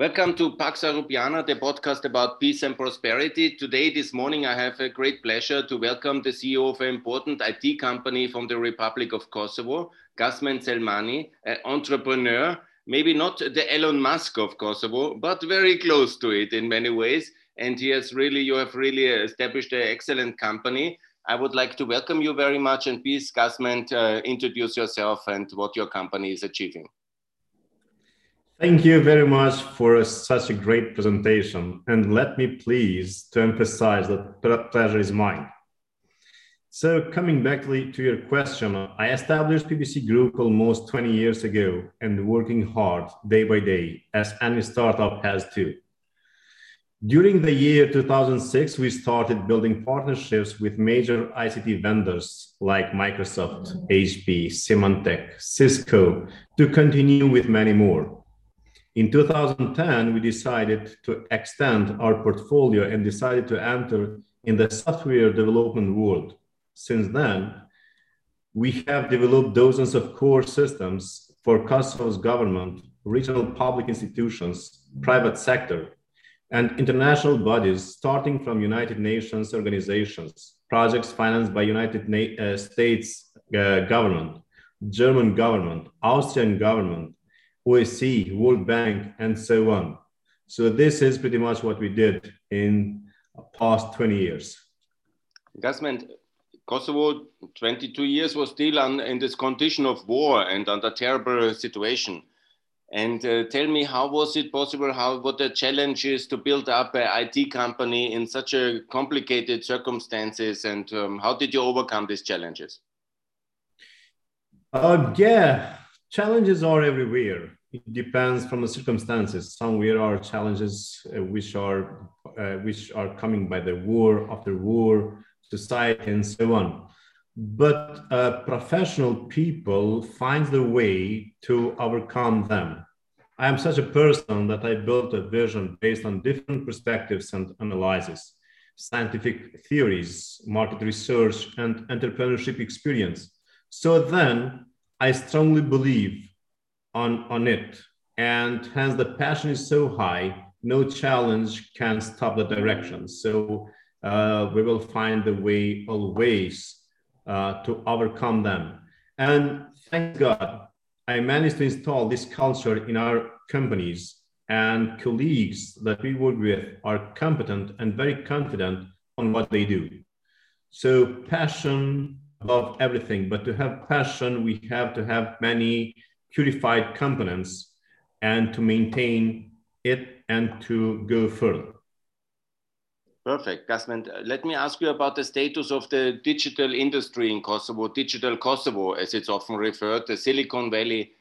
Welcome to Pax Europiana, the podcast about peace and prosperity. Today, this morning, I have a great pleasure to welcome the CEO of an important IT company from the Republic of Kosovo, Gazmend Selmani, an entrepreneur, maybe not the Elon Musk of Kosovo, but very close to it in many ways. And he has really, you have really established an excellent company. I would like to welcome you very much and please, Gazmend, uh, introduce yourself and what your company is achieving. Thank you very much for a, such a great presentation. And let me please to emphasize that pleasure is mine. So coming back to your question, I established PPC Group almost 20 years ago and working hard day by day as any startup has to. During the year 2006, we started building partnerships with major ICT vendors like Microsoft, HP, Symantec, Cisco, to continue with many more. In 2010, we decided to extend our portfolio and decided to enter in the software development world. Since then, we have developed dozens of core systems for Kosovo's government, regional public institutions, private sector, and international bodies, starting from United Nations organizations, projects financed by United Na- uh, States uh, government, German government, Austrian government, OSCE, World Bank, and so on. So this is pretty much what we did in past 20 years. Gazmend, Kosovo 22 years was still on, in this condition of war and under terrible situation. And uh, tell me, how was it possible? How what the challenge is to build up an IT company in such a complicated circumstances, and um, how did you overcome these challenges? Uh, yeah, challenges are everywhere. It depends from the circumstances. Somewhere are challenges uh, which are uh, which are coming by the war after war society and so on. But uh, professional people find the way to overcome them. I am such a person that i built a vision based on different perspectives and analysis scientific theories market research and entrepreneurship experience. So then i strongly believe on, on it. And hence the passion is so high, no challenge can stop the direction. So uh, we will find the way always uh, to overcome them. And thank God, I managed to install this culture in our companies and colleagues that we work with are competent and very confident on what they do. So passion above everything, but to have passion, we have to have many purified components and to maintain it and to go further. Perfect, Gazmend. Let me ask you about the status of the digital industry in Kosovo, digital Kosovo, as it's often referred, the Silicon Valley.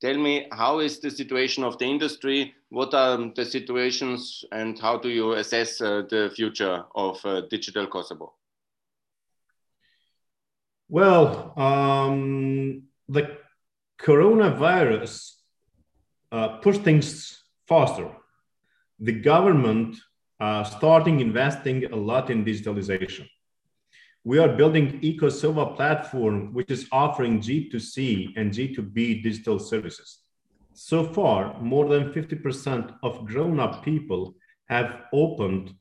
Tell me, how is the situation of the industry? What are the situations, and how do you assess uh, the future of uh, digital Kosovo? Well, um, the coronavirus uh, pushed things faster. The government uh, starting investing a lot in digitalization. We are building eKosova platform, which is offering G2C and G2B digital services. So far, more than 50% of grown-up people have opened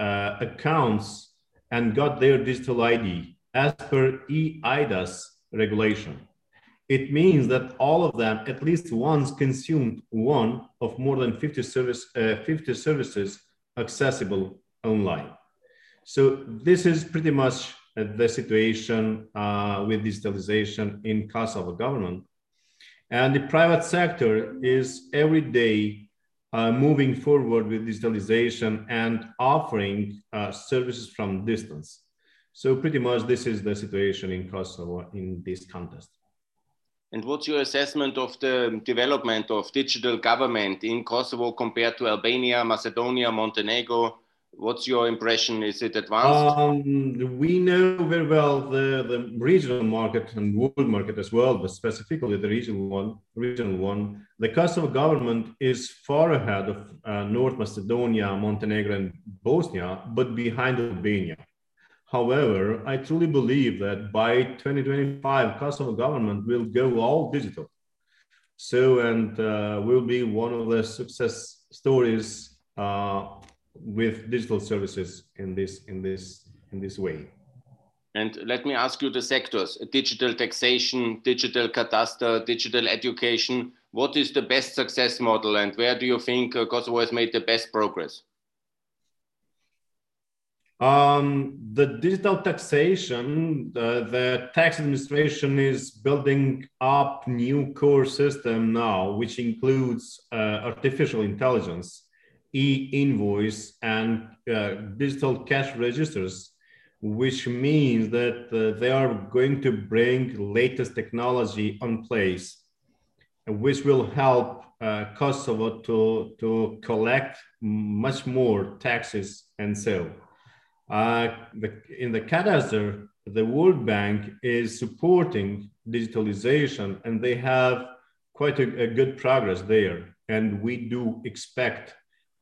uh, accounts and got their digital ID as per eIDAS regulation it means that all of them at least once consumed one of more than 50, service, uh, 50 services accessible online. So this is pretty much uh, the situation uh, with digitalization in Kosovo government. And the private sector is every day uh, moving forward with digitalization and offering uh, services from distance. So pretty much this is the situation in Kosovo in this context. And what's your assessment of the development of digital government in Kosovo compared to Albania, Macedonia, Montenegro? What's your impression? Is it advanced? Um, we know very well the, the regional market and world market as well, but specifically the regional one. Regional one. The Kosovo government is far ahead of uh, North Macedonia, Montenegro, and Bosnia, but behind Albania. However, I truly believe that by 2025, Kosovo government will go all digital. So, and uh, will be one of the success stories uh, with digital services in this in this in this way. And let me ask you the sectors: digital taxation, digital cadastre, digital education. What is the best success model, and where do you think uh, Kosovo has made the best progress? Um, the digital taxation, the, the, tax administration is building up new core system now, which includes uh, artificial intelligence, e-invoice, and uh, digital cash registers, which means that uh, they are going to bring latest technology on place, which will help uh, Kosovo to, to collect much more taxes and so uh, the, in the cadastre, the World Bank is supporting digitalization and they have quite a, a good progress there. And we do expect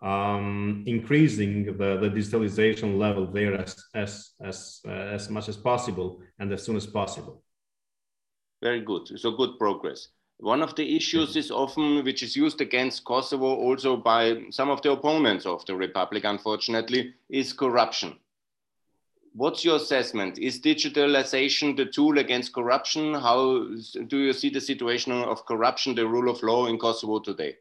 um, increasing the, the digitalization level there as, as, as, uh, as much as possible and as soon as possible. Very good. So good progress. One of the issues is often, which is used against Kosovo also by some of the opponents of the Republic, unfortunately, is corruption what's your assessment? Is digitalization the tool against corruption? How do you see the situation of corruption, the rule of law in Kosovo today?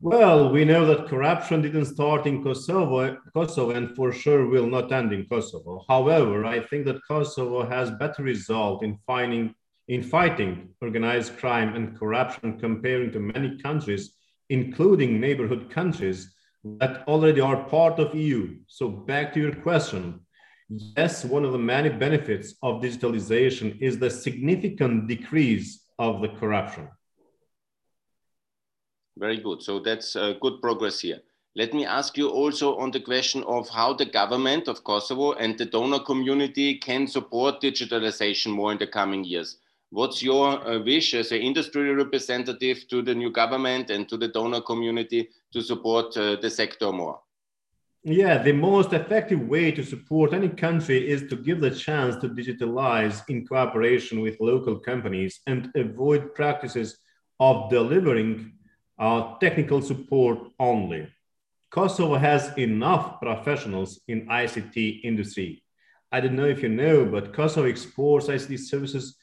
Well, we know that corruption didn't start in Kosovo, Kosovo and for sure will not end in Kosovo. However, I think that Kosovo has better result in finding in fighting organized crime and corruption comparing to many countries, including neighborhood countries that already are part of EU. So back to your question. Yes, one of the many benefits of digitalization is the significant decrease of the corruption. Very good. So that's uh, good progress here. Let me ask you also on the question of how the government of Kosovo and the donor community can support digitalization more in the coming years. What's your uh, wish as an industry representative to the new government and to the donor community to support uh, the sector more? Yeah, the most effective way to support any country is to give the chance to digitalize in cooperation with local companies and avoid practices of delivering uh, technical support only. Kosovo has enough professionals in ICT industry. I don't know if you know, but Kosovo exports ICT services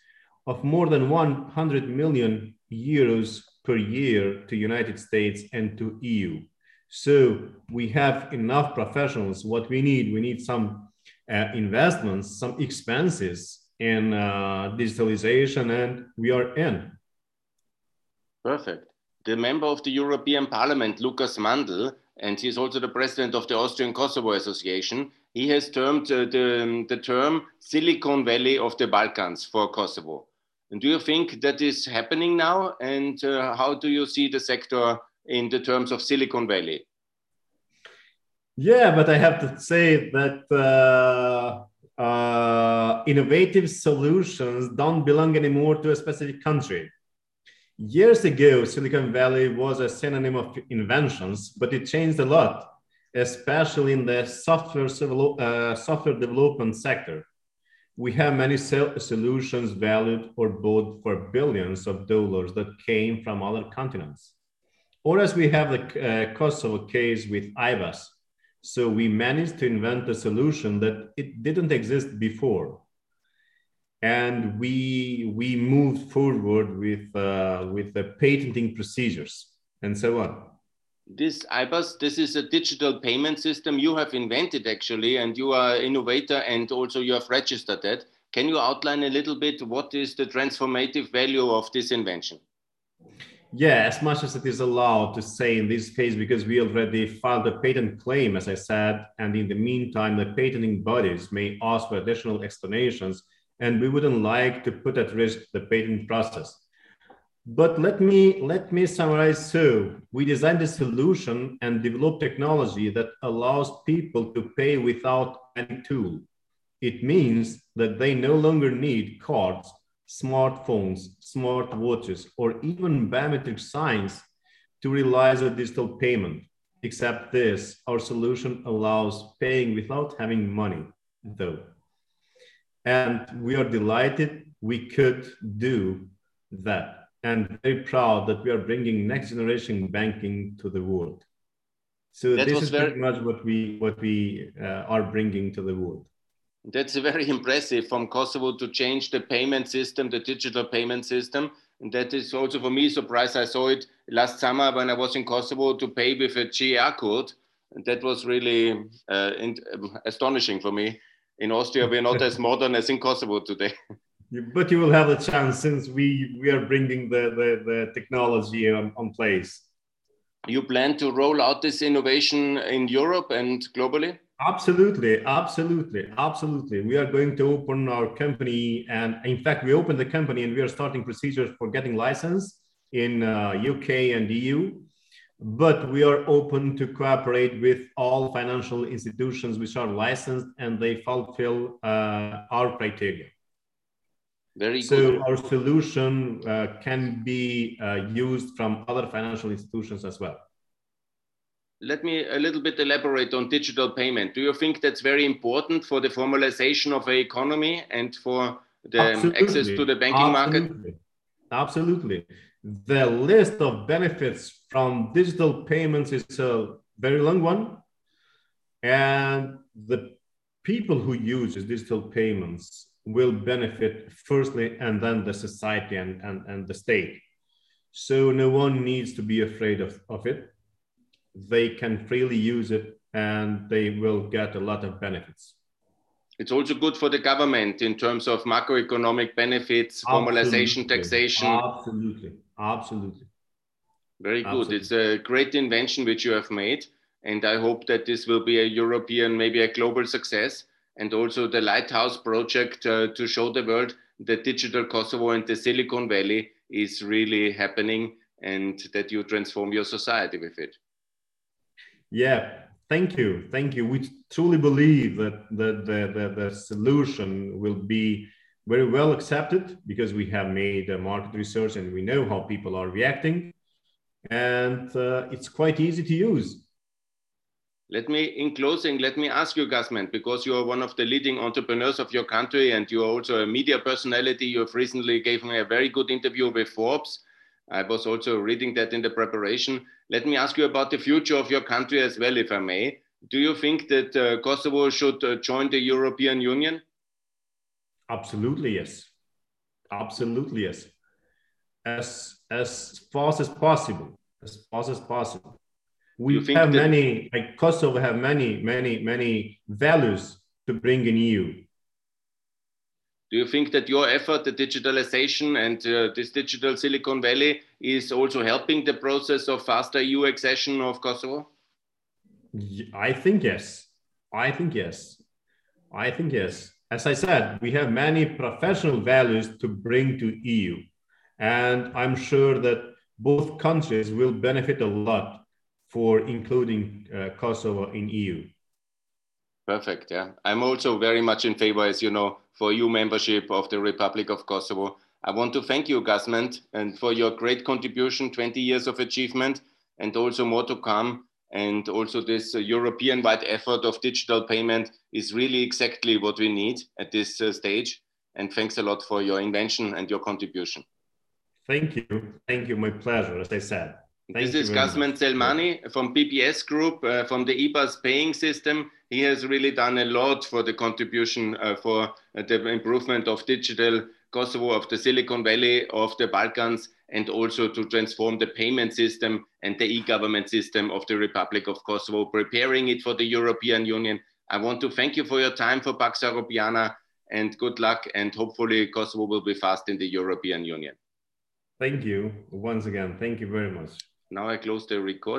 of more than 100 million euros per year to United States and to EU. So we have enough professionals. What we need, we need some uh, investments, some expenses in uh, digitalization, and we are in. Perfect. The member of the European Parliament, Lukas Mandl, and he's also the president of the Austrian Kosovo Association. He has termed uh, the, the term Silicon Valley of the Balkans for Kosovo. And do you think that is happening now? And uh, how do you see the sector in the terms of Silicon Valley? Yeah, but I have to say that uh, uh, innovative solutions don't belong anymore to a specific country. Years ago, Silicon Valley was a synonym of inventions, but it changed a lot, especially in the software, uh, software development sector we have many solutions valued or bought for billions of dollars that came from other continents. Or as we have the uh, Kosovo case with IBAS. So we managed to invent a solution that it didn't exist before. And we, we moved forward with, uh, with the patenting procedures and so on this IBAS, this is a digital payment system you have invented actually, and you are innovator and also you have registered that. Can you outline a little bit what is the transformative value of this invention? Yeah, as much as it is allowed to say in this case, because we already filed a patent claim, as I said, and in the meantime, the patenting bodies may ask for additional explanations, and we wouldn't like to put at risk the patent process. But let me let me summarize. So we designed a solution and developed technology that allows people to pay without any tool. It means that they no longer need cards, smartphones, smart watches, or even biometric signs to realize a digital payment. Except this, our solution allows paying without having money, though. And we are delighted we could do that and very proud that we are bringing next generation banking to the world. So that this is very much what we what we uh, are bringing to the world. That's very impressive from Kosovo to change the payment system, the digital payment system. And that is also for me a surprise. I saw it last summer when I was in Kosovo to pay with a QR code. And that was really uh, in, uh, astonishing for me. In Austria, we're not as modern as in Kosovo today. but you will have a chance since we, we are bringing the, the, the technology on, on place. You plan to roll out this innovation in Europe and globally? Absolutely, absolutely, absolutely. We are going to open our company, and in fact, we opened the company and we are starting procedures for getting license in uh, UK and EU. But we are open to cooperate with all financial institutions which are licensed and they fulfill uh, our criteria. Very so good. our solution uh, can be uh, used from other financial institutions as well let me a little bit elaborate on digital payment. Do you think that's very important for the formalization of the economy and for the Absolutely. access to the banking Absolutely. market? Absolutely. The list of benefits from digital payments is a very long one. And the people who use digital payments will benefit firstly and then the society and, and, and the state. So no one needs to be afraid of, of it they can freely use it and they will get a lot of benefits. It's also good for the government in terms of macroeconomic benefits, formalization, taxation. Absolutely, absolutely. Very good. Absolutely. It's a great invention which you have made. And I hope that this will be a European, maybe a global success. And also the Lighthouse project uh, to show the world that digital Kosovo and the Silicon Valley is really happening and that you transform your society with it. Yeah, thank you. Thank you. We truly believe that the, the, the, the solution will be very well accepted because we have made market research and we know how people are reacting. And uh, it's quite easy to use. Let me, in closing, let me ask you, Gazmend, because you are one of the leading entrepreneurs of your country and you are also a media personality. You have recently given me a very good interview with Forbes. I was also reading that in the preparation. Let me ask you about the future of your country as well, if I may. Do you think that uh, Kosovo should uh, join the European Union? Absolutely, yes. Absolutely, yes. As, as fast as possible, as fast as possible. We have many, like Kosovo have many, many, many values to bring in EU. Do you think that your effort, the digitalization and uh, this digital Silicon Valley is also helping the process of faster EU accession of Kosovo? I think yes. I think yes. I think yes. As I said, we have many professional values to bring to EU. And I'm sure that both countries will benefit a lot for including uh, Kosovo in EU. Perfect. Yeah. I'm also very much in favor, as you know, for EU membership of the Republic of Kosovo. I want to thank you, Gazmend, and for your great contribution, 20 years of achievement, and also more to come. And also this uh, European-wide effort of digital payment is really exactly what we need at this uh, stage. And thanks a lot for your invention and your contribution. Thank you. Thank you. My pleasure, as I said. Thank this is Gazmend Selmani from PPS Group, uh, from the EBAS paying system. He has really done a lot for the contribution uh, for uh, the improvement of digital Kosovo, of the Silicon Valley, of the Balkans, and also to transform the payment system and the e-government system of the Republic of Kosovo, preparing it for the European Union. I want to thank you for your time for Pax Europiana and good luck. And hopefully Kosovo will be fast in the European Union. Thank you once again. Thank you very much. Now I close the record.